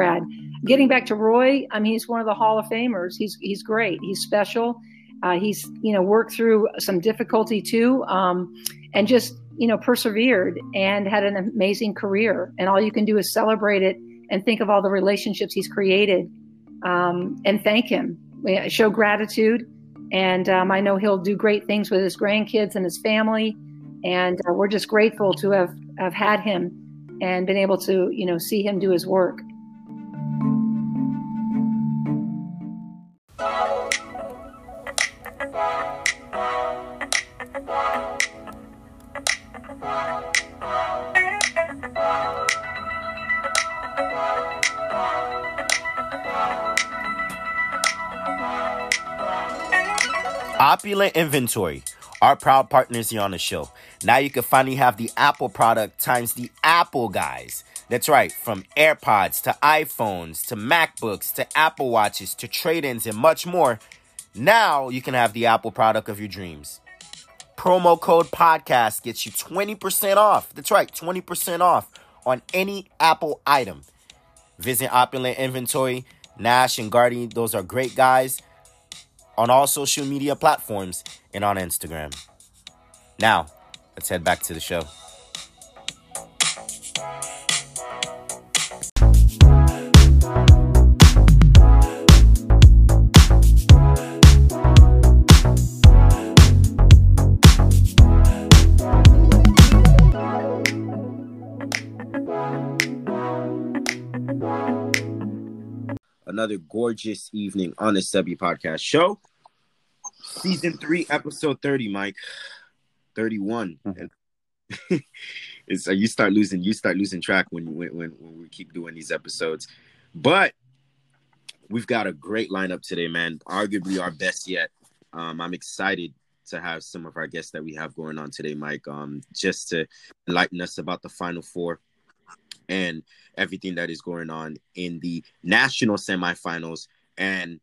Brad, getting back to Roy, I mean, he's one of the Hall of Famers. He's he's great. He's special. Uh, he's you know worked through some difficulty too, um, and just you know persevered and had an amazing career. And all you can do is celebrate it and think of all the relationships he's created, um, and thank him. Show gratitude, and um, I know he'll do great things with his grandkids and his family. And uh, we're just grateful to have have had him and been able to you know see him do his work. Opulent Inventory, our proud partners here on the show. Now you can finally have the Apple product times the Apple guys. That's right, from AirPods to iPhones to MacBooks to Apple Watches to trade ins and much more. Now you can have the Apple product of your dreams. Promo code podcast gets you 20% off. That's right, 20% off on any Apple item. Visit Opulent Inventory, Nash and Guardy. Those are great guys on all social media platforms and on Instagram. Now, let's head back to the show. Another gorgeous evening on the Sebi Podcast Show season three, episode thirty, Mike. Thirty-one. Mm-hmm. it's uh, you start losing you start losing track when, when when when we keep doing these episodes, but we've got a great lineup today, man. Arguably our best yet. Um, I'm excited to have some of our guests that we have going on today, Mike. Um, just to enlighten us about the Final Four and everything that is going on in the national semifinals, and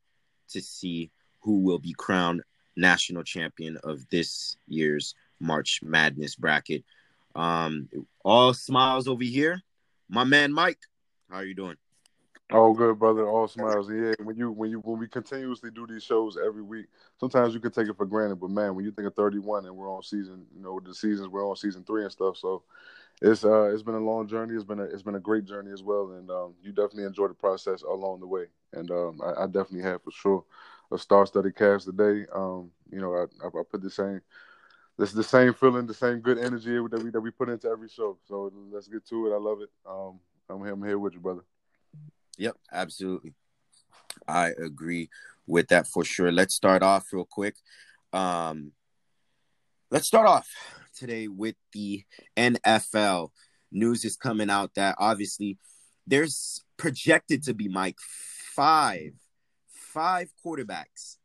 to see who will be crowned national champion of this year's March Madness bracket. Um, all smiles over here. My man Mike, how are you doing? All good, brother. All smiles. Yeah, when you when you when we continuously do these shows every week, sometimes you can take it for granted. But man, when you think of 31 and we're on season, you know, the seasons we're on season three and stuff. So it's uh it's been a long journey. It's been a it's been a great journey as well, and um, you definitely enjoy the process along the way, and um, I, I definitely have for sure a star-studded cast today. Um, you know, I, I, put the same, this the same feeling, the same good energy that we that we put into every show. So let's get to it. I love it. Um, I'm here, I'm here with you, brother. Yep, absolutely. I agree with that for sure. Let's start off real quick. Um, let's start off today with the NFL. News is coming out that obviously there's projected to be Mike five five quarterbacks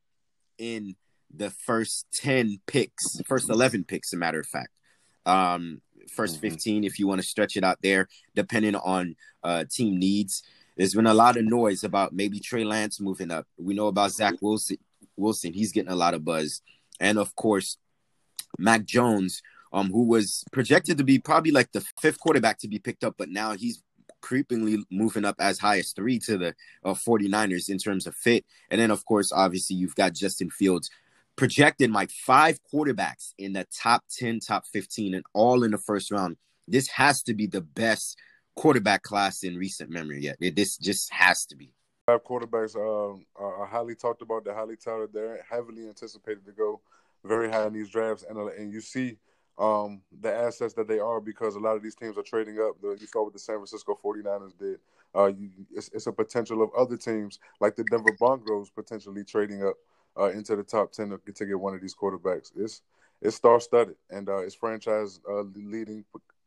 in the first 10 picks, first 11 picks, a matter of fact. Um, first mm-hmm. 15, if you want to stretch it out there, depending on uh, team needs. There's been a lot of noise about maybe Trey Lance moving up. We know about Zach Wilson. Wilson, he's getting a lot of buzz, and of course, Mac Jones, um, who was projected to be probably like the fifth quarterback to be picked up, but now he's creepingly moving up as high as three to the uh, 49ers in terms of fit. And then, of course, obviously, you've got Justin Fields projected like five quarterbacks in the top 10, top 15, and all in the first round. This has to be the best quarterback class in recent memory yet. This just has to be. Five quarterbacks um, are highly talked about. They're highly touted. They're heavily anticipated to go very high in these drafts. And, uh, and you see – um, the assets that they are because a lot of these teams are trading up. You saw what the San Francisco 49ers did. Uh, you, it's, it's, a potential of other teams like the Denver Broncos potentially trading up uh, into the top 10 to, to, get one of these quarterbacks. It's it's star studded and uh, it's franchise uh, leading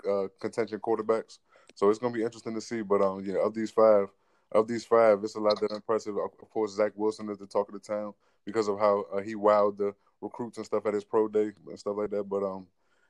uh, contention quarterbacks. So it's going to be interesting to see. But um, yeah, of these five, of these five, it's a lot that impressive. Of course, Zach Wilson is the talk of the town because of how uh, he wowed the recruits and stuff at his pro day and stuff like that. But um,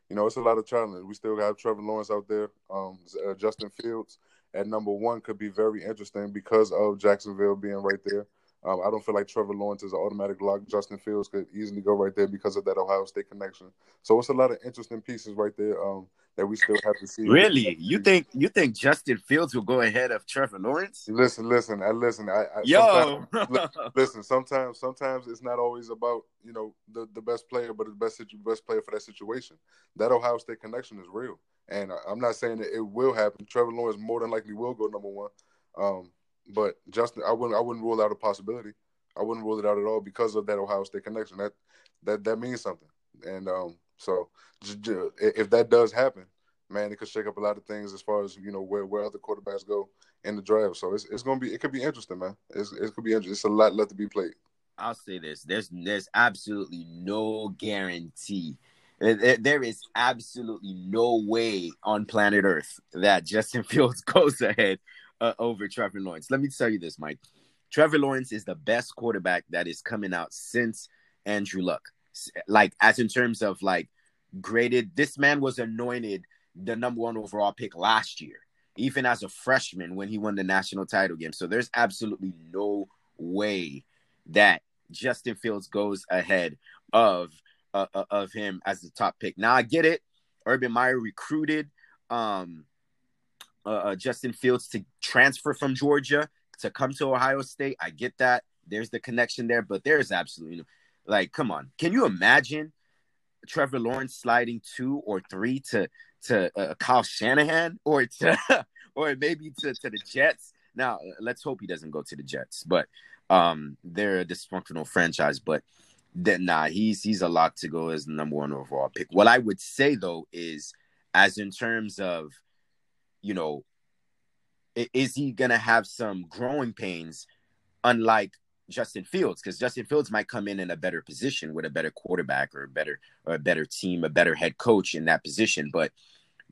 you know, it's a lot of challenge. We still got Trevor Lawrence out there. Um, uh, Justin Fields at number one could be very interesting because of Jacksonville being right there. Um, I don't feel like Trevor Lawrence is an automatic lock. Justin Fields could easily go right there because of that Ohio State connection. So it's a lot of interesting pieces right there um, that we still have to see. Really, you think you think Justin Fields will go ahead of Trevor Lawrence? Listen, listen, I listen. I, I yo, listen. Sometimes, sometimes it's not always about you know the, the best player, but the best best player for that situation. That Ohio State connection is real, and I'm not saying that it will happen. Trevor Lawrence more than likely will go number one. Um, but Justin, I wouldn't I wouldn't rule out a possibility. I wouldn't rule it out at all because of that Ohio State connection. That that that means something. And um, so if that does happen, man, it could shake up a lot of things as far as you know where where other quarterbacks go in the draft. So it's it's gonna be it could be interesting, man. It's it could be interesting. It's a lot left to be played. I'll say this: there's there's absolutely no guarantee. There is absolutely no way on planet Earth that Justin Fields goes ahead uh, over Trevor Lawrence. Let me tell you this, Mike. Trevor Lawrence is the best quarterback that is coming out since Andrew Luck. Like, as in terms of like graded, this man was anointed the number one overall pick last year, even as a freshman when he won the national title game. So there's absolutely no way that Justin Fields goes ahead of uh, uh of him as the top pick. Now I get it. Urban Meyer recruited um uh, uh, Justin Fields to transfer from Georgia to come to Ohio State. I get that. There's the connection there, but there's absolutely no, like, come on. Can you imagine Trevor Lawrence sliding two or three to to uh, Kyle Shanahan or to or maybe to to the Jets? Now, let's hope he doesn't go to the Jets, but um, they're a dysfunctional franchise. But then, nah, he's he's a lot to go as the number one overall pick. What I would say though is, as in terms of you know, is he going to have some growing pains, unlike Justin Fields? Because Justin Fields might come in in a better position with a better quarterback or a better or a better team, a better head coach in that position. But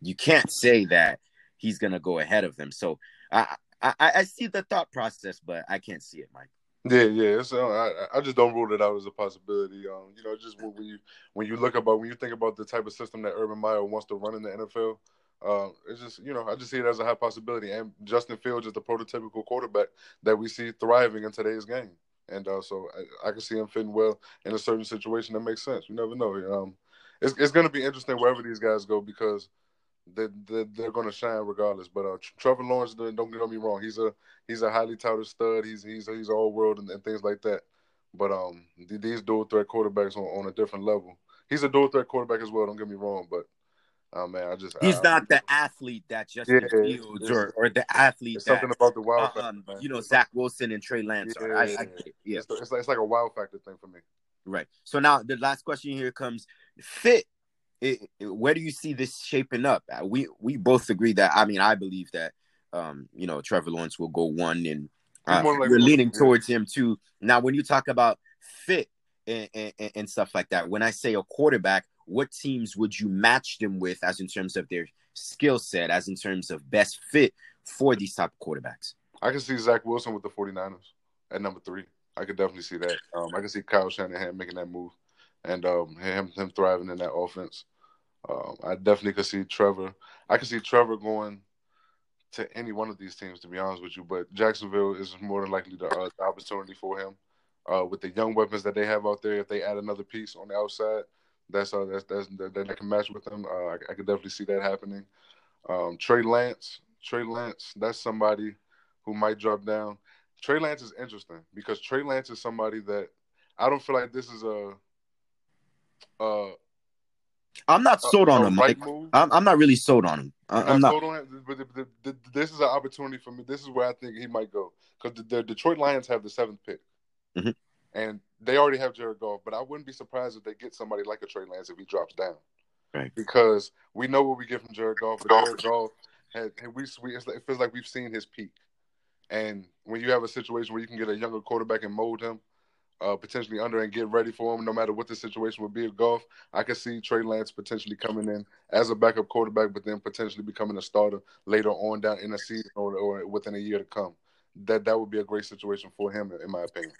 you can't say that he's going to go ahead of them. So I, I, I see the thought process, but I can't see it, Mike. Yeah, yeah. So I, I just don't rule it out as a possibility. Um, you know, just when you when you look about when you think about the type of system that Urban Meyer wants to run in the NFL, uh, it's just you know I just see it as a high possibility. And Justin Fields is the prototypical quarterback that we see thriving in today's game, and uh, so I, I, can see him fitting well in a certain situation that makes sense. You never know. Um, it's it's going to be interesting wherever these guys go because they, they they're going to shine regardless. But uh, Trevor Lawrence, don't get me wrong, he's a he's a highly touted stud. He's he's he's all world and, and, things like that. But um, these dual threat quarterbacks on, on a different level. He's a dual threat quarterback as well. Don't get me wrong, but Oh man, I just he's I, not the athlete that Justin yeah, Fields or, or the athlete that, something about the wild uh, um, you know Zach Wilson and Trey Lance. Yeah, I, I yeah. It's, it's, like, it's like a wild factor thing for me. Right. So now the last question here comes: fit. It, it, where do you see this shaping up? Uh, we we both agree that. I mean, I believe that um, you know Trevor Lawrence will go one, and uh, like we're leaning yeah. towards him too. Now, when you talk about fit and, and, and stuff like that, when I say a quarterback, what teams would you match them with as in terms of their skill set, as in terms of best fit for these type of quarterbacks? I can see Zach Wilson with the 49ers at number three. I could definitely see that. Um, I can see Kyle Shanahan making that move and um, him him thriving in that offense. Um, I definitely could see Trevor. I could see Trevor going to any one of these teams, to be honest with you. But Jacksonville is more than likely the, uh, the opportunity for him. Uh, with the young weapons that they have out there, if they add another piece on the outside, that's uh, that's that's that, that can match with them. Uh, I, I could definitely see that happening. Um, Trey Lance, Trey Lance, that's somebody who might drop down. Trey Lance is interesting because Trey Lance is somebody that I don't feel like this is a. Uh, I'm not sold on him. Right I'm, I'm, not really sold on him. I, am not. Sold on him, but the, the, the, this is an opportunity for me. This is where I think he might go because the, Detroit Lions have the seventh pick. Mm-hmm. And they already have Jared Goff, but I wouldn't be surprised if they get somebody like a Trey Lance if he drops down. Right. Because we know what we get from Jared Goff. But Jared Goff, had, we, we, it feels like we've seen his peak. And when you have a situation where you can get a younger quarterback and mold him, uh, potentially under and get ready for him, no matter what the situation would be at Goff, I could see Trey Lance potentially coming in as a backup quarterback, but then potentially becoming a starter later on down in the season or, or within a year to come. That that would be a great situation for him, in my opinion.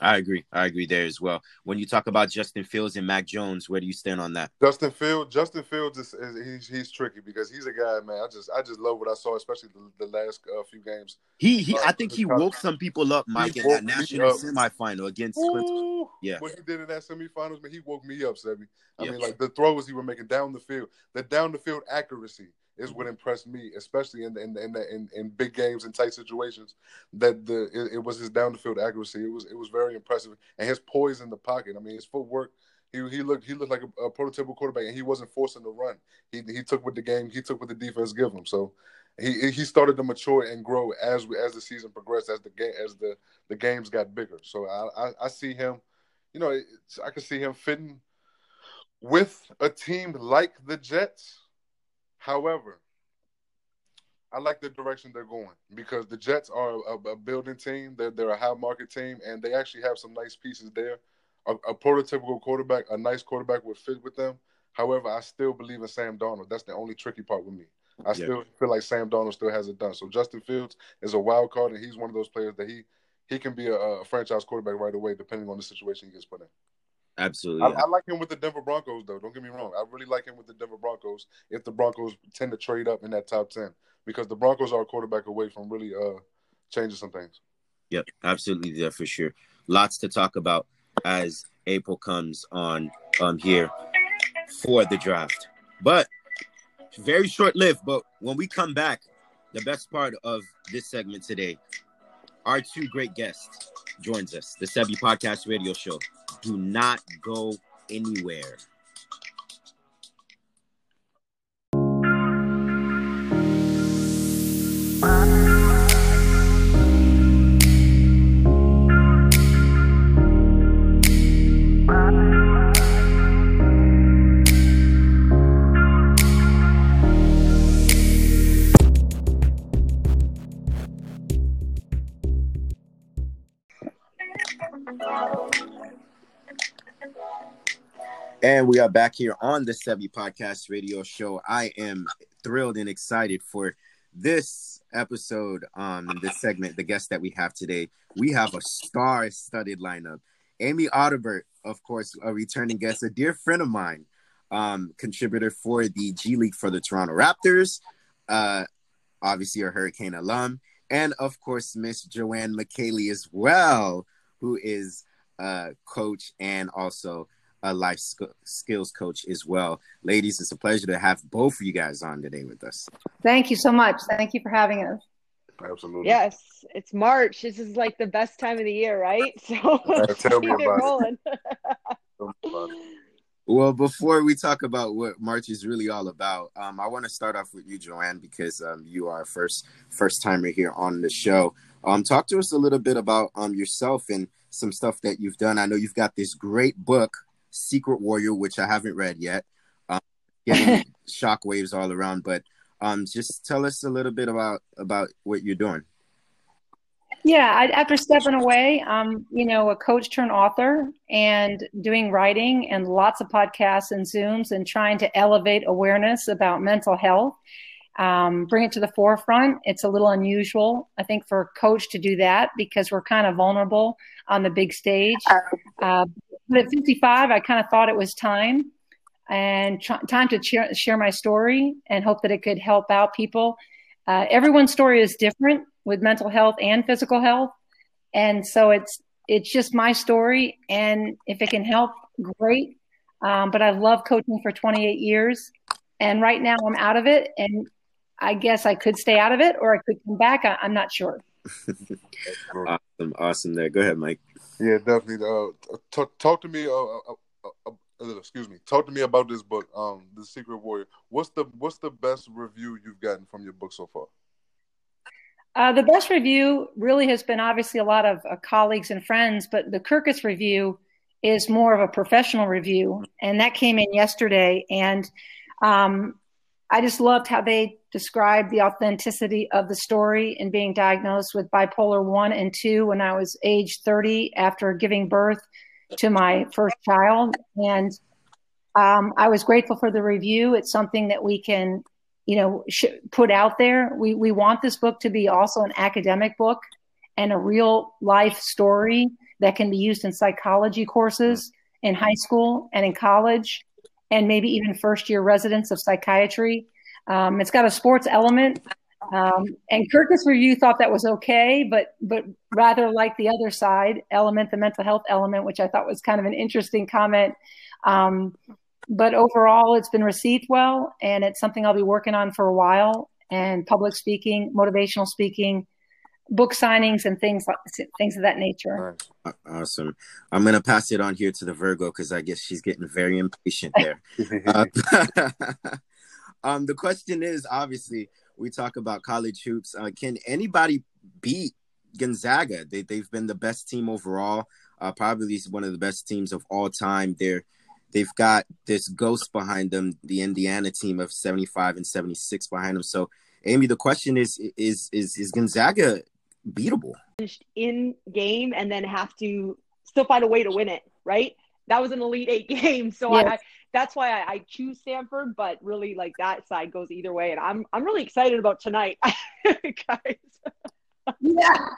I agree. I agree there as well. When you talk about Justin Fields and Mac Jones, where do you stand on that? Justin Fields, Justin Fields is, is he's, he's tricky because he's a guy, man. I just I just love what I saw, especially the, the last uh, few games. He he, uh, I think he woke some people up, Mike, in that national semifinal against Ooh, Yeah, what he did in that semifinals, man, he woke me up, Sebi. I mean, like the throws he was making down the field, the down the field accuracy is what impressed me, especially in the, in the, in, the, in, in big games and tight situations. That the it, it, was his down the field accuracy. It was it was very impressive, and his poise in the pocket. I mean, his footwork. He, he looked he looked like a, a prototypical quarterback, and he wasn't forcing the run. He he took what the game he took what the defense gave him. So he he started to mature and grow as we, as the season progressed, as the game as the the games got bigger. So I I, I see him, you know, I can see him fitting with a team like the Jets However, I like the direction they're going because the Jets are a, a building team. They're, they're a high market team, and they actually have some nice pieces there. A, a, prototypical quarterback, a nice quarterback would fit with them. However, I still believe in Sam Darnold. That's the only tricky part with me. I yeah. still feel like Sam Darnold still has it done. So Justin Fields is a wild card, and he's one of those players that he he can be a, a franchise quarterback right away, depending on the situation he gets put in. Absolutely. I, I, like him with the Denver Broncos, though. Don't get me wrong. I really like him with the Denver Broncos if the Broncos tend to trade up in that top 10 because the Broncos are a quarterback away from really uh, changing some things. Yep, absolutely. Yeah, for sure. Lots to talk about as April comes on um, here for the draft. But very short lived. But when we come back, the best part of this segment today, our two great guests joins us, the Sebi Podcast Radio Show do not go anywhere. And we are back here on the Sebi Podcast Radio Show. I am thrilled and excited for this episode, um, this segment, the guest that we have today. We have a star-studded lineup. Amy Audibert, of course, a returning guest, a dear friend of mine, um, contributor for the G League for the Toronto Raptors, uh, obviously a Hurricane alum, and of course Miss Joanne McCallie as well, who is a coach and also a life sk- skills coach as well. Ladies, it's a pleasure to have both of you guys on today with us. Thank you so much. Thank you for having us. Absolutely. Yes, it's March. This is like the best time of the year, right? So tell me about it. well, before we talk about what March is really all about, um, I want to start off with you, Joanne, because um, you are first first timer here on the show. Um, talk to us a little bit about um, yourself and some stuff that you've done. I know you've got this great book Secret Warrior, which I haven't read yet. Um, getting shockwaves all around, but um, just tell us a little bit about about what you're doing. Yeah, I, after stepping away, um, you know, a coach turned author and doing writing and lots of podcasts and Zooms and trying to elevate awareness about mental health, um, bring it to the forefront. It's a little unusual, I think, for a coach to do that because we're kind of vulnerable on the big stage. Uh, but at 55, I kind of thought it was time and time to share, share, my story and hope that it could help out people. Uh, everyone's story is different with mental health and physical health, and so it's it's just my story. And if it can help, great. Um, but I've loved coaching for 28 years, and right now I'm out of it. And I guess I could stay out of it, or I could come back. I, I'm not sure. awesome, awesome. There, go ahead, Mike. Yeah, definitely. Uh, talk, talk to me. Uh, uh, uh, uh, excuse me. Talk to me about this book, um, The Secret Warrior. What's the What's the best review you've gotten from your book so far? Uh, the best review really has been obviously a lot of uh, colleagues and friends, but the Kirkus review is more of a professional review, and that came in yesterday. And um, I just loved how they described the authenticity of the story and being diagnosed with bipolar 1 and 2 when I was age 30 after giving birth to my first child. And um, I was grateful for the review. It's something that we can, you know, sh- put out there. We, we want this book to be also an academic book and a real life story that can be used in psychology courses in high school and in college, and maybe even first year residents of psychiatry. Um, it's got a sports element. Um, and Kirkus Review thought that was okay, but but rather like the other side element, the mental health element, which I thought was kind of an interesting comment. Um, but overall, it's been received well, and it's something I'll be working on for a while. And public speaking, motivational speaking, book signings, and things like things of that nature. Awesome. I'm gonna pass it on here to the Virgo because I guess she's getting very impatient there. uh, um, the question is obviously we talk about college hoops. Uh, can anybody beat Gonzaga? They they've been the best team overall. Uh, probably one of the best teams of all time. They're they've got this ghost behind them, the Indiana team of 75 and 76 behind them. So, Amy, the question is is is is Gonzaga beatable? In game and then have to still find a way to win it, right? That was an elite eight game, so yes. I, that's why I, I, choose Stanford. But really, like that side goes either way, and I'm I'm really excited about tonight, guys. yeah.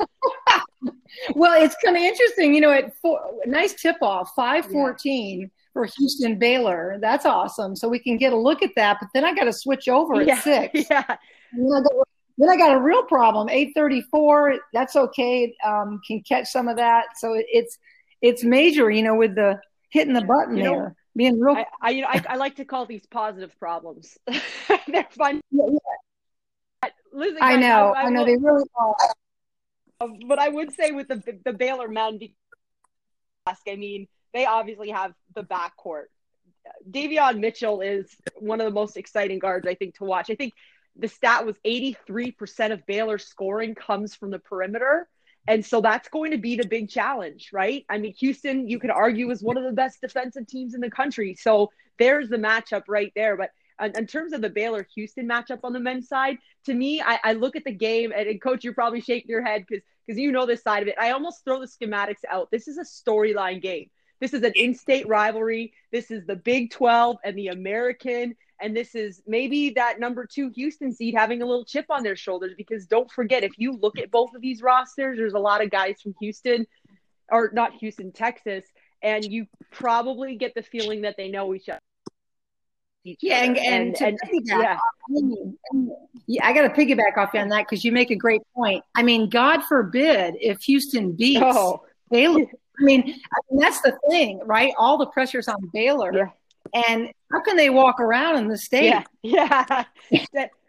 well, it's kind of interesting, you know. At four, nice tip off, five fourteen. Yeah for Houston Baylor. That's awesome. So we can get a look at that. But then I got to switch over at yeah, six. Yeah. Then I, got, then I, got, a real problem. Eight thirty four. That's okay. Um, can catch some of that. So it, it's it's major. You know, with the hitting the button you there. Know, being real. I, I, you know I, I, like to call these positive problems. They're fun. Yeah, yeah. Listen, I know. I, I know will, they really are. But I would say with the the Baylor men, I mean they obviously have the backcourt. Davion Mitchell is one of the most exciting guards I think to watch. I think the stat was 83% of Baylor's scoring comes from the perimeter. And so that's going to be the big challenge, right? I mean, Houston, you could argue, is one of the best defensive teams in the country. So there's the matchup right there. But in terms of the Baylor Houston matchup on the men's side, to me, I, I look at the game and, and, coach, you're probably shaking your head because because you know this side of it. I almost throw the schematics out. This is a storyline game. This is an in-state rivalry. This is the Big 12 and the American and this is maybe that number 2 Houston seed having a little chip on their shoulders because don't forget if you look at both of these rosters there's a lot of guys from Houston or not Houston, Texas and you probably get the feeling that they know each other. yeah, and, and, and, and yeah. yeah, I got to piggyback off you on that because you make a great point. I mean, God forbid if Houston beats oh. Baylor, I mean, I mean that's the thing, right? All the pressure's on Baylor. Yeah. And how can they walk around in the state? Yeah, yeah,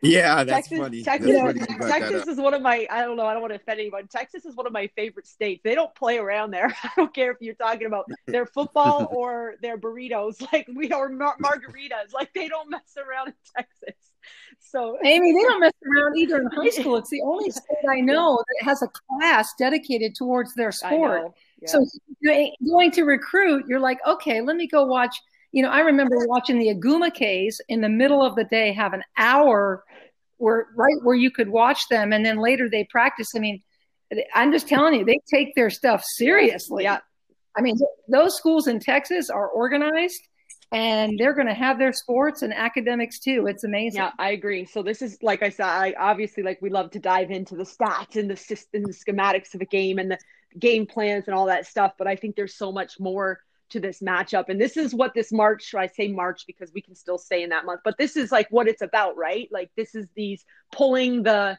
yeah. That's Texas, funny. Texas, that's funny Texas is one of my. I don't know. I don't want to offend anyone. Texas is one of my favorite states. They don't play around there. I don't care if you're talking about their football or their burritos, like we are mar- margaritas. Like they don't mess around in Texas. So, Amy, they don't mess around either in high school. It's the only state I know that has a class dedicated towards their sport. Yeah. So going to recruit, you're like, okay, let me go watch. You know, I remember watching the Aguma K's in the middle of the day, have an hour where right where you could watch them, and then later they practice. I mean, I'm just telling you, they take their stuff seriously. Yeah. I mean, those schools in Texas are organized and they're going to have their sports and academics too. It's amazing. Yeah, I agree. So this is like I said, I obviously like we love to dive into the stats and the system, the schematics of a game and the game plans and all that stuff. But I think there's so much more to this matchup. And this is what this March, I say March because we can still stay in that month, but this is like what it's about, right? Like this is these pulling the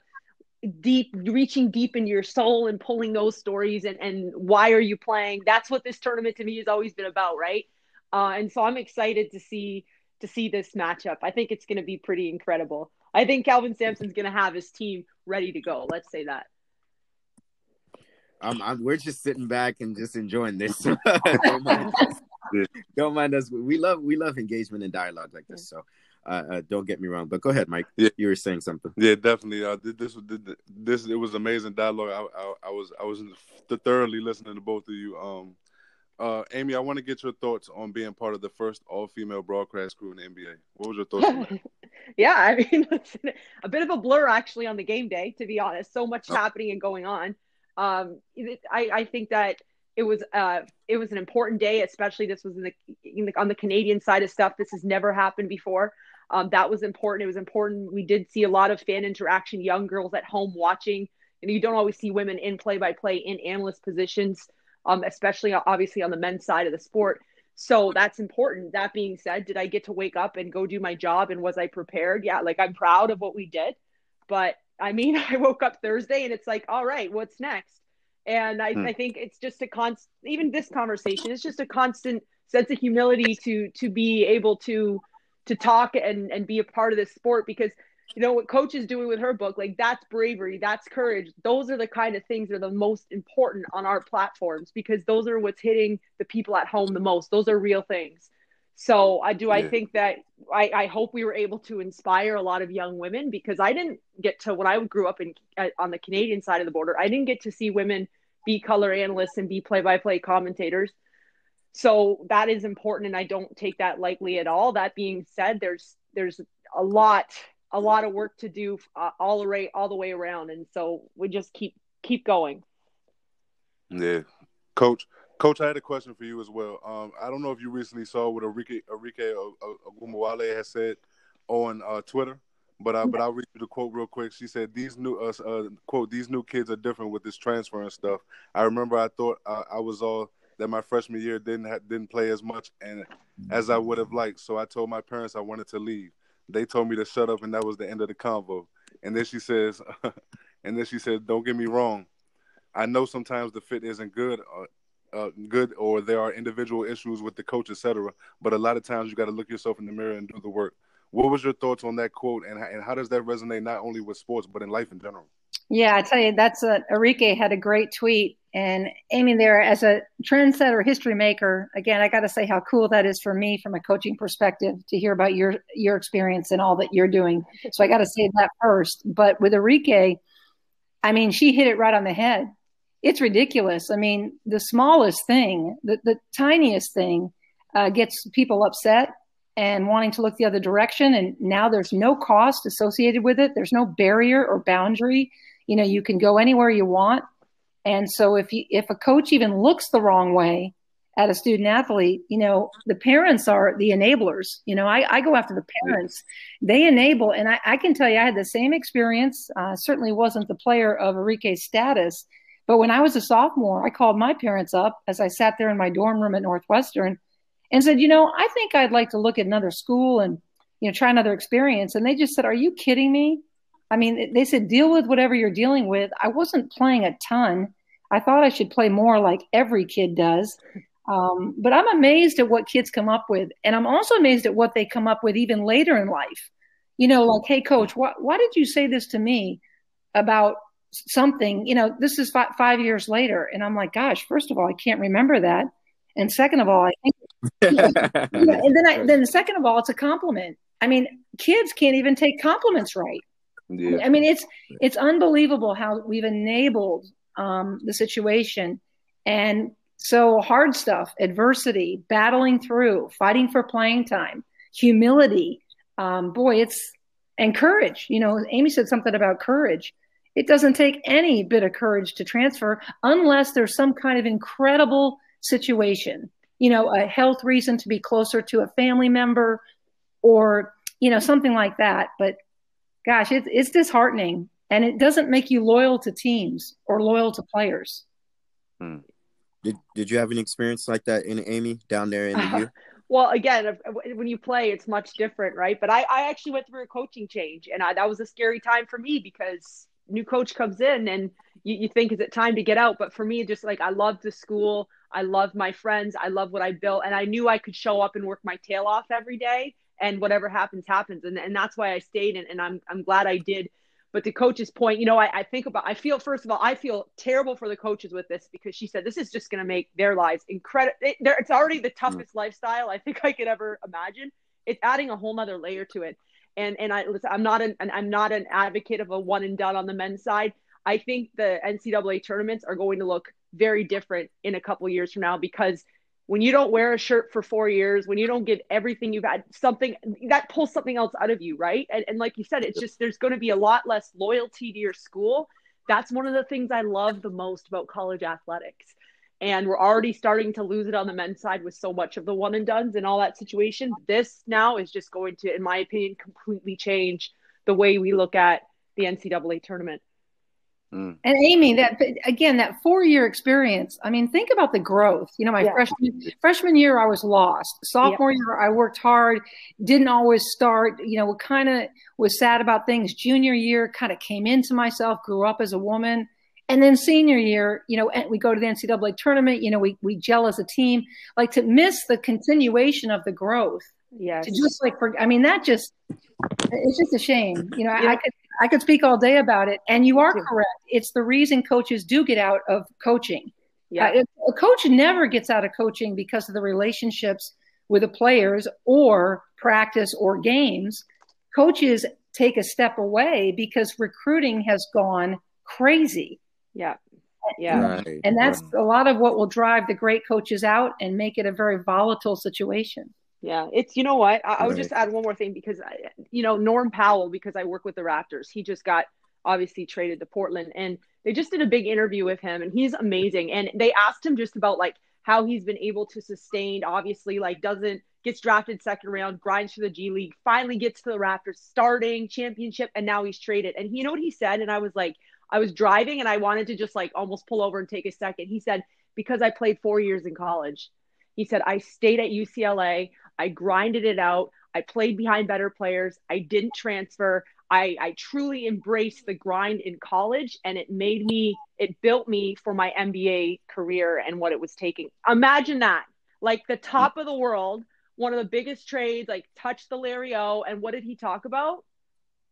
deep, reaching deep into your soul and pulling those stories and, and why are you playing? That's what this tournament to me has always been about, right? Uh, and so I'm excited to see to see this matchup. I think it's going to be pretty incredible. I think Kelvin Sampson's going to have his team ready to go. Let's say that. I'm, I'm, we're just sitting back and just enjoying this. don't, mind us. don't mind us. We love we love engagement and dialogue like this. So uh, uh, don't get me wrong, but go ahead, Mike. Yeah. You were saying something. Yeah, definitely. Uh, this was this it was amazing dialogue. I, I, I was I was thoroughly listening to both of you. Um, uh, Amy, I want to get your thoughts on being part of the first all-female broadcast crew in the NBA. What was your thoughts? yeah, I mean, a bit of a blur actually on the game day, to be honest. So much oh. happening and going on. Um, I, I think that it was uh, it was an important day, especially this was in the, in the, on the Canadian side of stuff. This has never happened before. Um, that was important. It was important. We did see a lot of fan interaction, young girls at home watching. Know, you don't always see women in play by play in analyst positions um, especially obviously on the men's side of the sport. So that's important. That being said, did I get to wake up and go do my job and was I prepared? Yeah, like I'm proud of what we did. But I mean, I woke up Thursday and it's like, all right, what's next? And I, hmm. I think it's just a constant, even this conversation, it's just a constant sense of humility to to be able to to talk and and be a part of this sport because you know what coach is doing with her book like that's bravery that's courage those are the kind of things that are the most important on our platforms because those are what's hitting the people at home the most those are real things so i do yeah. i think that I, I hope we were able to inspire a lot of young women because i didn't get to when i grew up in uh, on the canadian side of the border i didn't get to see women be color analysts and be play-by-play commentators. So that is important and i don't take that lightly at all. That being said there's there's a lot a lot of work to do uh, all the way all the way around and so we just keep keep going. Yeah. Coach coach i had a question for you as well um, i don't know if you recently saw what Arike Arike Ogunbowale has said on uh, twitter but I, but I'll read you the quote real quick. She said, "These new uh, uh, quote These new kids are different with this transfer and stuff." I remember I thought uh, I was all that my freshman year didn't ha- didn't play as much and as I would have liked. So I told my parents I wanted to leave. They told me to shut up, and that was the end of the convo. And then she says, and then she said, "Don't get me wrong. I know sometimes the fit isn't good." Uh, good or there are individual issues with the coach, etc. But a lot of times you got to look yourself in the mirror and do the work. What was your thoughts on that quote, and and how does that resonate not only with sports but in life in general? Yeah, I tell you, that's a Arike had a great tweet and aiming there as a trendsetter, history maker. Again, I got to say how cool that is for me from a coaching perspective to hear about your your experience and all that you're doing. So I got to say that first. But with Arike, I mean, she hit it right on the head. It's ridiculous. I mean, the smallest thing, the, the tiniest thing, uh, gets people upset and wanting to look the other direction. And now there's no cost associated with it. There's no barrier or boundary you know you can go anywhere you want and so if you if a coach even looks the wrong way at a student athlete you know the parents are the enablers you know i, I go after the parents they enable and I, I can tell you i had the same experience uh, certainly wasn't the player of Arike's status but when i was a sophomore i called my parents up as i sat there in my dorm room at northwestern and said you know i think i'd like to look at another school and you know try another experience and they just said are you kidding me I mean, they said deal with whatever you're dealing with. I wasn't playing a ton. I thought I should play more like every kid does. Um, but I'm amazed at what kids come up with. And I'm also amazed at what they come up with even later in life. You know, like, hey, coach, why, why did you say this to me about something? You know, this is five, five years later. And I'm like, gosh, first of all, I can't remember that. And second of all, I think, and then I, then second of all, it's a compliment. I mean, kids can't even take compliments right. Yeah. I mean, it's it's unbelievable how we've enabled um, the situation, and so hard stuff, adversity, battling through, fighting for playing time, humility. Um, boy, it's and courage. You know, Amy said something about courage. It doesn't take any bit of courage to transfer unless there's some kind of incredible situation. You know, a health reason to be closer to a family member, or you know something like that. But gosh, it's it's disheartening, and it doesn't make you loyal to teams or loyal to players. Hmm. Did Did you have an experience like that in Amy down there in the U? well, again, when you play, it's much different, right? But I, I actually went through a coaching change, and I, that was a scary time for me because new coach comes in and you, you think is it time to get out? But for me just like i love the school. I love my friends. I love what i built. And i knew i could show up and work my tail off every day. And whatever happens happens. And, and that's why i stayed. And, and i'm i'm glad i did. But the coach's point you know I, I think about i feel first of all i feel terrible for the coaches with this because she said this is just going to make their lives incredible it, it's already the toughest mm. lifestyle i think i could ever imagine. It's adding a whole nother layer to it and and i listen, i'm not an i'm not an advocate of a one and done on the men's side i think the ncaa tournaments are going to look very different in a couple years from now because when you don't wear a shirt for four years, when you don't get everything you've had, something that pulls something else out of you, right? And, and like you said, it's just there's going to be a lot less loyalty to your school. That's one of the things I love the most about college athletics. And we're already starting to lose it on the men's side with so much of the one and dones and all that situation. This now is just going to, in my opinion, completely change the way we look at the NCAA tournament. Mm. And Amy, that again, that four-year experience. I mean, think about the growth. You know, my yeah. freshman freshman year, I was lost. Sophomore year, I worked hard, didn't always start. You know, kind of was sad about things. Junior year, kind of came into myself, grew up as a woman, and then senior year, you know, we go to the NCAA tournament. You know, we we gel as a team. Like to miss the continuation of the growth. Yeah. To just like, for, I mean, that just it's just a shame. You know, yeah. I could I could speak all day about it. And you are correct. It's the reason coaches do get out of coaching. Yeah. Uh, a coach never gets out of coaching because of the relationships with the players or practice or games. Coaches take a step away because recruiting has gone crazy. Yeah. Yeah. Right. And that's right. a lot of what will drive the great coaches out and make it a very volatile situation. Yeah, it's you know what I, I would just add one more thing because I, you know Norm Powell because I work with the Raptors. He just got obviously traded to Portland, and they just did a big interview with him, and he's amazing. And they asked him just about like how he's been able to sustain. Obviously, like doesn't gets drafted second round, grinds to the G League, finally gets to the Raptors, starting championship, and now he's traded. And you know what he said? And I was like, I was driving, and I wanted to just like almost pull over and take a second. He said because I played four years in college. He said, I stayed at UCLA. I grinded it out. I played behind better players. I didn't transfer. I, I truly embraced the grind in college and it made me, it built me for my NBA career and what it was taking. Imagine that. Like the top of the world, one of the biggest trades, like touched the Larry O. And what did he talk about?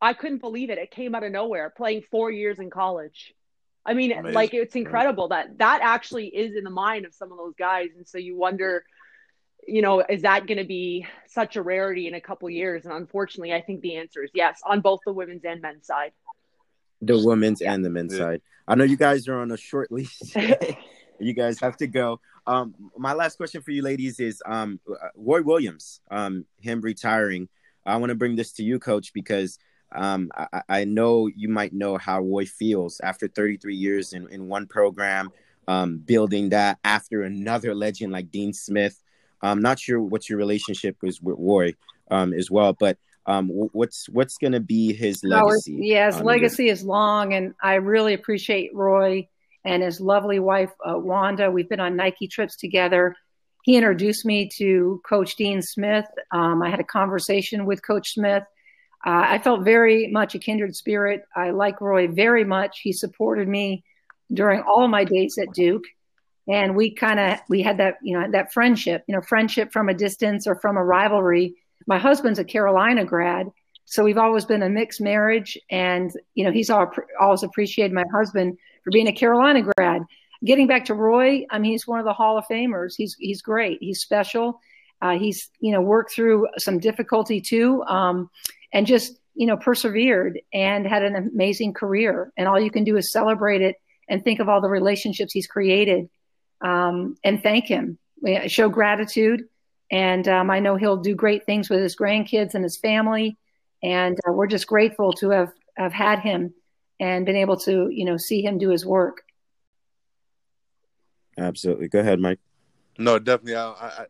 I couldn't believe it. It came out of nowhere, playing four years in college. I mean, Amazing. like it's incredible that that actually is in the mind of some of those guys. And so you wonder, you know, is that going to be such a rarity in a couple years? And unfortunately, I think the answer is yes on both the women's and men's side. The women's and the men's yeah. side. I know you guys are on a short leash. you guys have to go. Um, my last question for you ladies is um, Roy Williams, um, him retiring. I want to bring this to you, coach, because um, I, I, know you might know how Roy feels after 33 years in, in one program, um, building that after another legend like Dean Smith. I'm not sure what your relationship is with Roy um, as well, but um, what's what's going to be his legacy? Oh, yeah, his legacy your... is long, and I really appreciate Roy and his lovely wife uh, Wanda. We've been on Nike trips together. He introduced me to Coach Dean Smith. Um, I had a conversation with Coach Smith. Uh, I felt very much a kindred spirit. I like Roy very much. He supported me during all my days at Duke. And we kind of we had that you know that friendship you know friendship from a distance or from a rivalry. My husband's a carolina grad so we've always been a mixed marriage. And you know he's always appreciated my husband for being a carolina grad. Getting back to roy i mean he's one of the hall of famers. He's he's great. He's special uh, he's you know worked through some difficulty too um, and just you know persevered and had an amazing career and all you can do is celebrate it and think of all the relationships he's created um, and thank him. Show gratitude, and um, I know he'll do great things with his grandkids and his family. And uh, we're just grateful to have have had him and been able to you know see him do his work. Absolutely. Go ahead, Mike. No, definitely. I, I,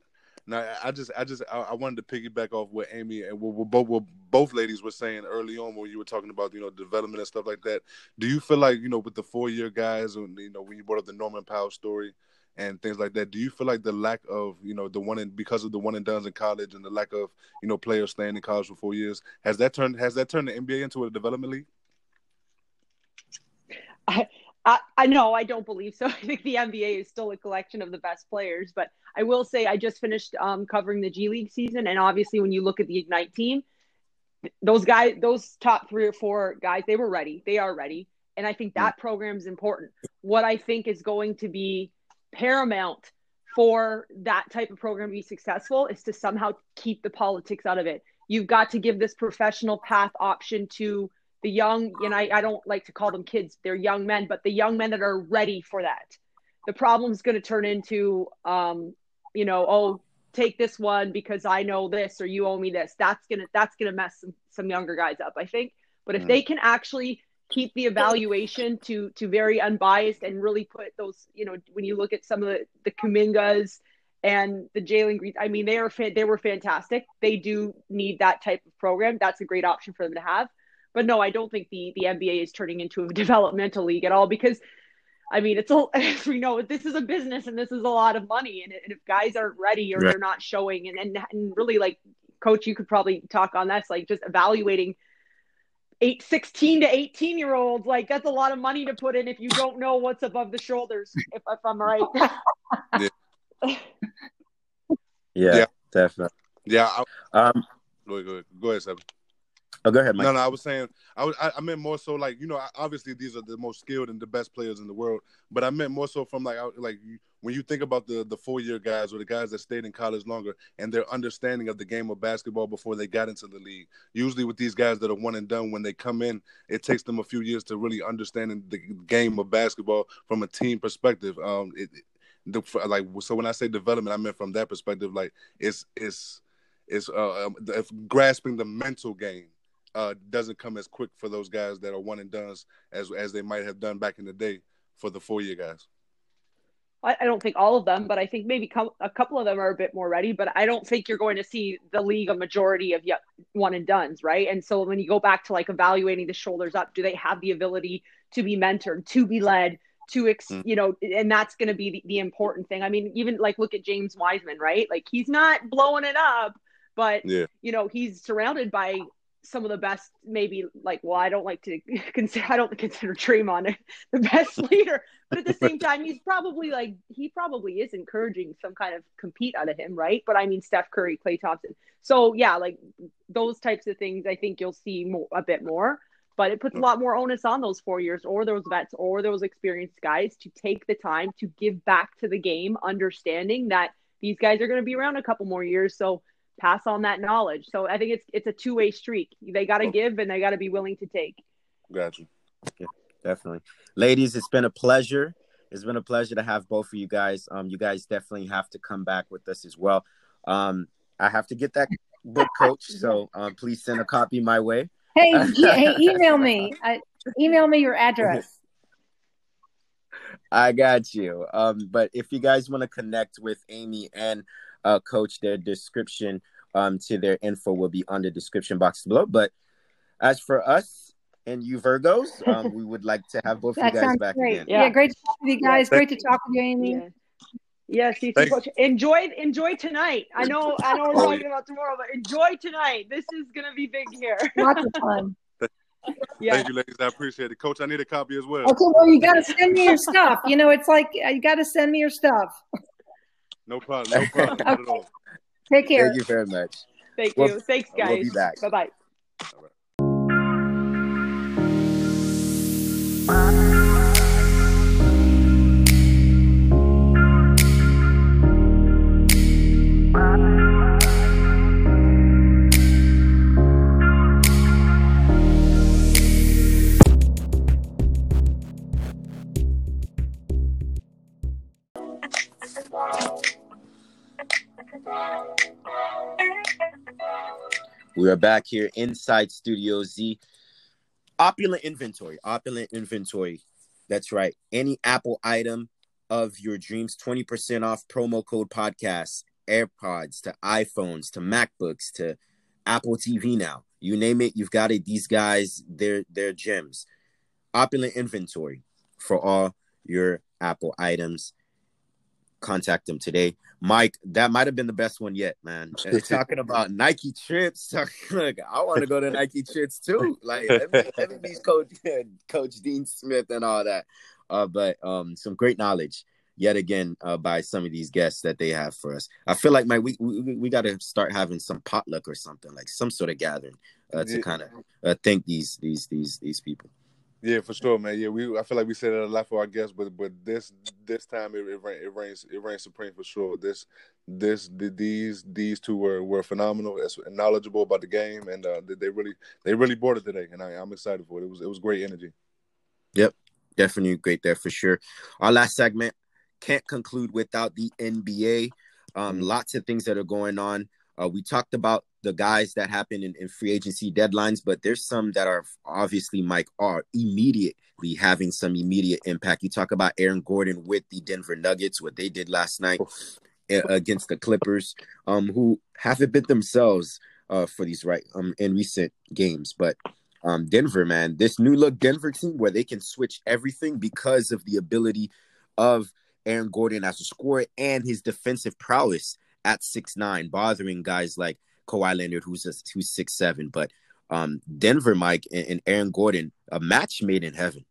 no, I just, I just, I, I wanted to piggyback off what Amy and what, what, both, what both ladies were saying early on when you were talking about, you know, development and stuff like that. Do you feel like, you know, with the four year guys, and you know, when you brought up the Norman Powell story, and things like that. Do you feel like the lack of, you know, the one in because of the one and done in college and the lack of, you know, players staying in college for four years has that turned has that turned the NBA into a development league? I, I, know I don't believe so. I think the NBA is still a collection of the best players, but I will say I just finished um, covering the G League season, and obviously when you look at the Ignite team, those guys, those top three or four guys, they were ready. They are ready, and I think that program is important. What I think is going to be paramount for that type of program to be successful is to somehow keep the politics out of it. You've got to give this professional path option to the young, and I, I don't like to call them kids, they're young men, but the young men that are ready for that. The problem is going to turn into, um, you know, oh, take this one because I know this or you owe me this. That's gonna that's gonna mess some, some younger guys up, I think. But if mm. they can actually keep the evaluation to to very unbiased and really put those you know when you look at some of the the Kumingas and the Jalen Green I mean they are they were fantastic they do need that type of program that's a great option for them to have but no, I don't think the the NBA is turning into a developmental league at all because I mean, it's a as we know this is a business and this is a lot of money, and, and if guys aren't ready or right. they're not showing, and, and and really like coach, you could probably talk on that. like just evaluating eight, 16 to 18 year olds. Like that's a lot of money to put in if you don't know what's above the shoulders, if, if I'm right. yeah. yeah. yeah, definitely. Yeah. I, um, go ahead, go ahead, Seven. Oh, go ahead, Mike. No, no, I was saying, I was, I, meant more so like, you know, obviously these are the most skilled and the best players in the world, but I meant more so from like, like when you think about the the four year guys or the guys that stayed in college longer and their understanding of the game of basketball before they got into the league. Usually, with these guys that are one and done, when they come in, it takes them a few years to really understand the game of basketball from a team perspective. Um, it, the, like so when I say development, I meant from that perspective. Like it's it's it's uh, um, grasping the mental game uh, doesn't come as quick for those guys that are one and done as as they might have done back in the day for the four year guys. I, don't think all of them, but I think maybe a couple of them are a bit more ready. But I don't think you're going to see the league a majority of yet one and duns, right? And so when you go back to like evaluating the shoulders up, do they have the ability to be mentored, to be led, to ex- mm. you know and that's going to be the, the, important thing i mean even like look at james wiseman right like he's not blowing it up but yeah. you know he's surrounded by some of the best, maybe like, well, I don't like to consider, I don't consider Draymond the best leader, but at the same time, he's probably like, he probably is encouraging some kind of compete out of him, right? But I mean, Steph Curry, Klay Thompson. So yeah, like those types of things, I think you'll see more, a bit more, but it puts a mm. lot more onus on those four years or those vets or those experienced guys to take the time to give back to the game, understanding that these guys are going to be around a couple more years. So pass on that knowledge. So I think it's it's a two way street. They got to oh. give and they got to be willing to take. Gotcha. Yeah, definitely, ladies. It's been a pleasure. It's been a pleasure to have both of you guys. Um, you guys definitely have to come back with us as well. Um, I have to get that book, coach. So um, please send a copy my way. Hey, e- hey email me. I, email me your address. I got you. Um, but if you guys want to connect with Amy and uh, coach. Their description um, to their info will be on the description box below. But as for us and you Virgos, um, we would like to have both of you guys back great. again. Yeah. yeah. great to talk with you guys. Yeah, great to talk with you, Amy. Yeah. Yes, you coach. Enjoy enjoy tonight. I know I know we're talking about tomorrow, but enjoy tonight. This is gonna be big here. Lots of fun. Yeah. Thank you, ladies. I appreciate it. Coach, I need a copy as well. Okay, well, you got to send me your stuff. You know, it's like you got to send me your stuff. No problem. No problem. Not at all. Take care. Thank you very much. Thank you. Thanks, guys. We'll be back. Bye bye. We are back here inside Studio Z. Opulent inventory, opulent inventory. That's right. Any Apple item of your dreams, 20% off promo code podcast, AirPods to iPhones to MacBooks to Apple TV now. You name it, you've got it. These guys, they're they're gems. Opulent inventory for all your Apple items. Contact them today. Mike, that might have been the best one yet, man. talking about Nike trips, like, I want to go to Nike trips too. Like let me, let me be Coach Coach Dean Smith and all that. Uh, but um, some great knowledge yet again uh, by some of these guests that they have for us. I feel like my we we, we got to start having some potluck or something like some sort of gathering uh, to kind of uh, thank these these these these people. Yeah, for sure, man. Yeah, we I feel like we said that a lot for our guests, but but this this time it it, it reigns it reigns supreme for sure. This this the, these these two were were phenomenal, and knowledgeable about the game, and uh, they really they really brought it today, and I, I'm excited for it. It was it was great energy. Yep, definitely great there for sure. Our last segment can't conclude without the NBA. Um, mm-hmm. lots of things that are going on. Uh, we talked about the guys that happen in, in, free agency deadlines, but there's some that are obviously, Mike, are immediately having some immediate impact. You talk about Aaron Gordon with the Denver Nuggets, what they did last night against the Clippers, um, who haven't been themselves uh, for these right um, in recent games. But um, Denver, man. This new look Denver team where they can switch everything because of the ability of Aaron Gordon as a scorer and his defensive prowess at six nine, bothering guys like Kawhi Leonard, who's a, who's six seven. But um, Denver, Mike, and, and Aaron Gordon, a match made in heaven.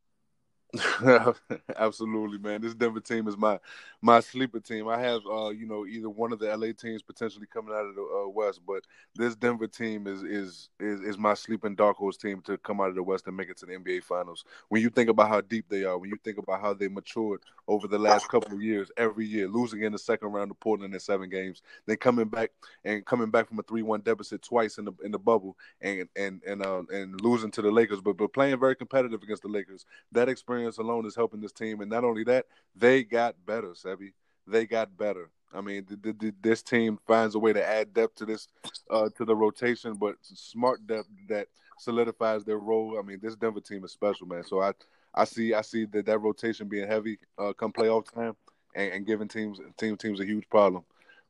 Absolutely, man. This Denver team is my my sleeper team. I have uh, you know, either one of the LA teams potentially coming out of the uh, West, but this Denver team is, is is is my sleeping dark horse team to come out of the West and make it to the NBA Finals. When you think about how deep they are, when you think about how they matured over the last couple of years, every year losing in the second round of Portland in seven games, then coming back and coming back from a three one deficit twice in the in the bubble and and and uh, and losing to the Lakers, but but playing very competitive against the Lakers. That experience experience alone is helping this team. And not only that, they got better, Sebi. They got better. I mean, th- th- this team finds a way to add depth to this, uh, to the rotation, but smart depth that solidifies their role. I mean, this Denver team is special, man. So I, I see, I see that that rotation being heavy uh, come playoff time, and, and giving teams team teams a huge problem.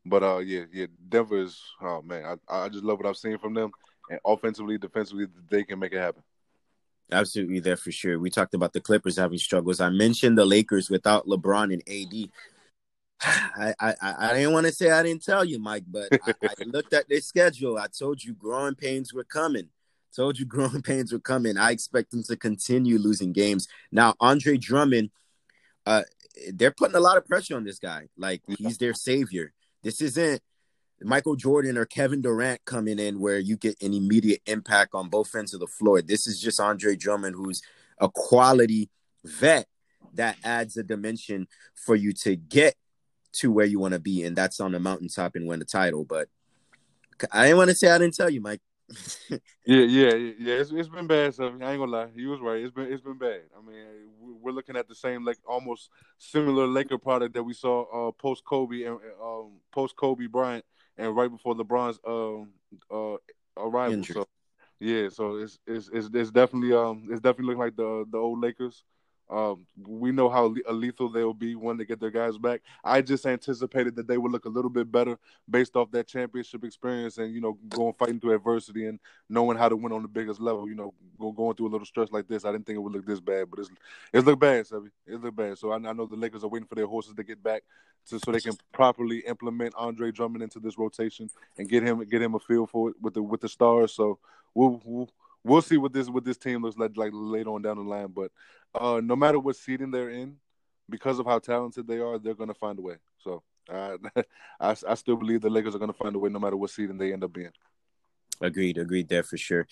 But uh, yeah, yeah, Denver is. Oh man, I, I just love what I've seen from them, and offensively, defensively, they can make it happen. Absolutely, there for sure. We talked about the Clippers having struggles. I mentioned the Lakers without LeBron and AD. I I, I didn't want to say I didn't tell you, Mike, but I, I looked at their schedule. I told you growing pains were coming. Told you growing pains were coming. I expect them to continue losing games. Now, Andre Drummond, uh, they're putting a lot of pressure on this guy. Like he's their savior. This isn't Michael Jordan or Kevin Durant coming in where you get an immediate impact on both ends of the floor. This is just Andre Drummond, who's a quality vet that adds a dimension for you to get to where you want to be, and that's on the mountaintop and win the title. But I didn't want to say I didn't tell you, Mike. yeah, yeah, yeah. It's, it's been bad. So I ain't gonna lie. You was right. It's been it's been bad. I mean, we're looking at the same like almost similar Laker product that we saw uh, post Kobe and um, post Kobe Bryant and right before LeBron's um uh arrival. Injury. So yeah, so it's, it's it's it's definitely um it's definitely looking like the the old Lakers. Um, we know how lethal they'll be when they get their guys back. I just anticipated that they would look a little bit better based off that championship experience and you know going fighting through adversity and knowing how to win on the biggest level. You know, going through a little stress like this, I didn't think it would look this bad, but it's it's look bad, Sebi. It look bad. So I, I know the Lakers are waiting for their horses to get back to, so they can properly implement Andre Drummond into this rotation and get him get him a feel for it with the with the stars. So we'll, we'll we'll see what this what this team looks like like later on down the line. But uh, no matter what seeding they're in, because of how talented they are, they're to find a way. So uh, I I still believe the Lakers are to find a way no matter what seeding they end up being. Agreed, agreed there for sure.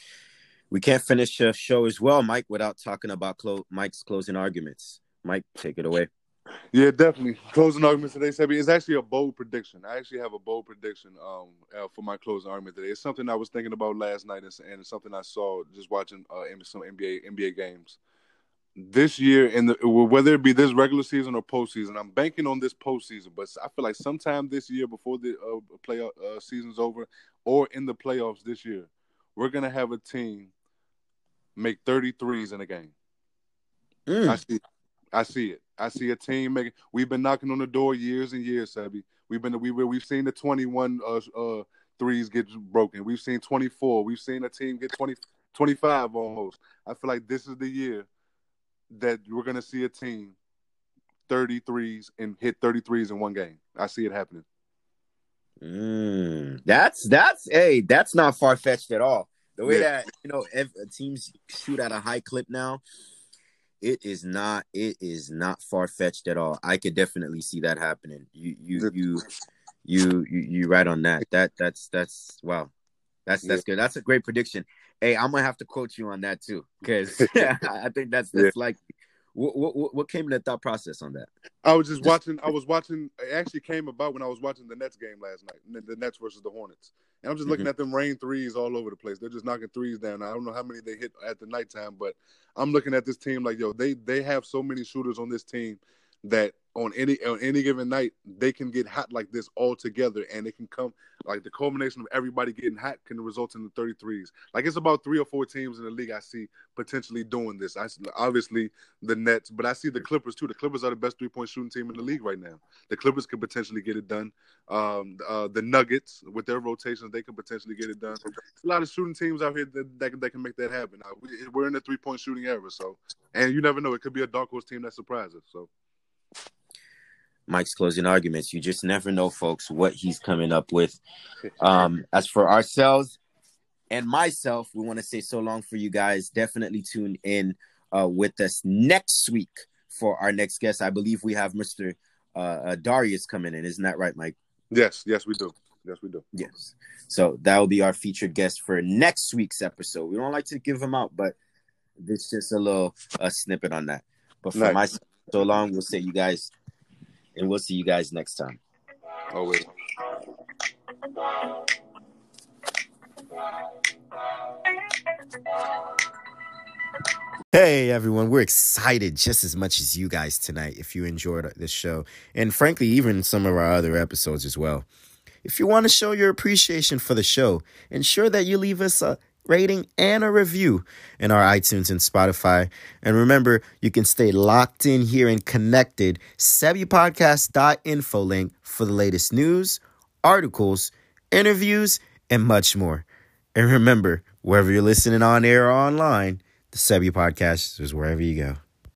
We can't finish the show as well, Mike, without talking about clo- Mike's closing arguments. Mike, take it away. Yeah, definitely. Closing argument today, Sebi, is actually a bold prediction. I actually have a bold prediction um, uh, for my closing argument today. It's something I was thinking about last night, and it's something I saw just watching uh, some NBA NBA games. This year, in the whether it be this regular season or postseason, I'm banking on this postseason. But I feel like sometime this year, before the uh, play uh, season's over, or in the playoffs this year, we're gonna have a team make 33s in a game. Mm. I see. I see it. I see a team making. We've been knocking on the door years and years, Sebi. We've been we we've seen the 21 uh, uh, threes get broken. We've seen 24. We've seen a team get 20, 25 almost. I feel like this is the year that we're gonna see a team 33s and hit 33s in one game. I see it happening. Mm, that's that's hey, that's not far fetched at all. The way yeah. that you know if teams shoot at a high clip now, it is not it is not far fetched at all. I could definitely see that happening. You you you you you you right on that. That that's that's wow. That's that's yeah. good. That's a great prediction. Hey, I'm gonna have to quote you on that too, because I think that's that's yeah. like what, what what came in the thought process on that? I was just watching. I was watching. It actually came about when I was watching the Nets game last night, the Nets versus the Hornets. And I'm just looking mm-hmm. at them rain threes all over the place. They're just knocking threes down. I don't know how many they hit at the nighttime, but I'm looking at this team like, yo, they they have so many shooters on this team that on any on any given night, they can get hot like this all together, and it can come like the culmination of everybody getting hot can result in the 33s. Like it's about three or four teams in the league I see potentially doing this. I obviously the Nets, but I see the Clippers too. The Clippers are the best three point shooting team in the league right now. The Clippers could potentially get it done. Um, uh, the Nuggets with their rotations, they can potentially get it done. There's a lot of shooting teams out here that that, that can make that happen. Uh, we, we're in the three point shooting era, so and you never know. It could be a dark horse team that surprises. So. Mike's closing arguments. You just never know, folks, what he's coming up with. Um, as for ourselves and myself, we want to say so long for you guys. Definitely tune in uh, with us next week for our next guest. I believe we have Mr. Uh, uh, Darius coming in. Isn't that right, Mike? Yes, yes, we do. Yes, we do. Yes. So that will be our featured guest for next week's episode. We don't like to give him out, but this just a little a snippet on that. But for nice. myself, so long, we'll say you guys and we'll see you guys next time. Always. Hey everyone, we're excited just as much as you guys tonight if you enjoyed this show, and frankly, even some of our other episodes as well. If you want to show your appreciation for the show, ensure that you leave us a rating, and a review in our iTunes and Spotify. And remember, you can stay locked in here and connected. SebiPodcast.info link for the latest news, articles, interviews, and much more. And remember, wherever you're listening on air or online, the Sebi Podcast is wherever you go.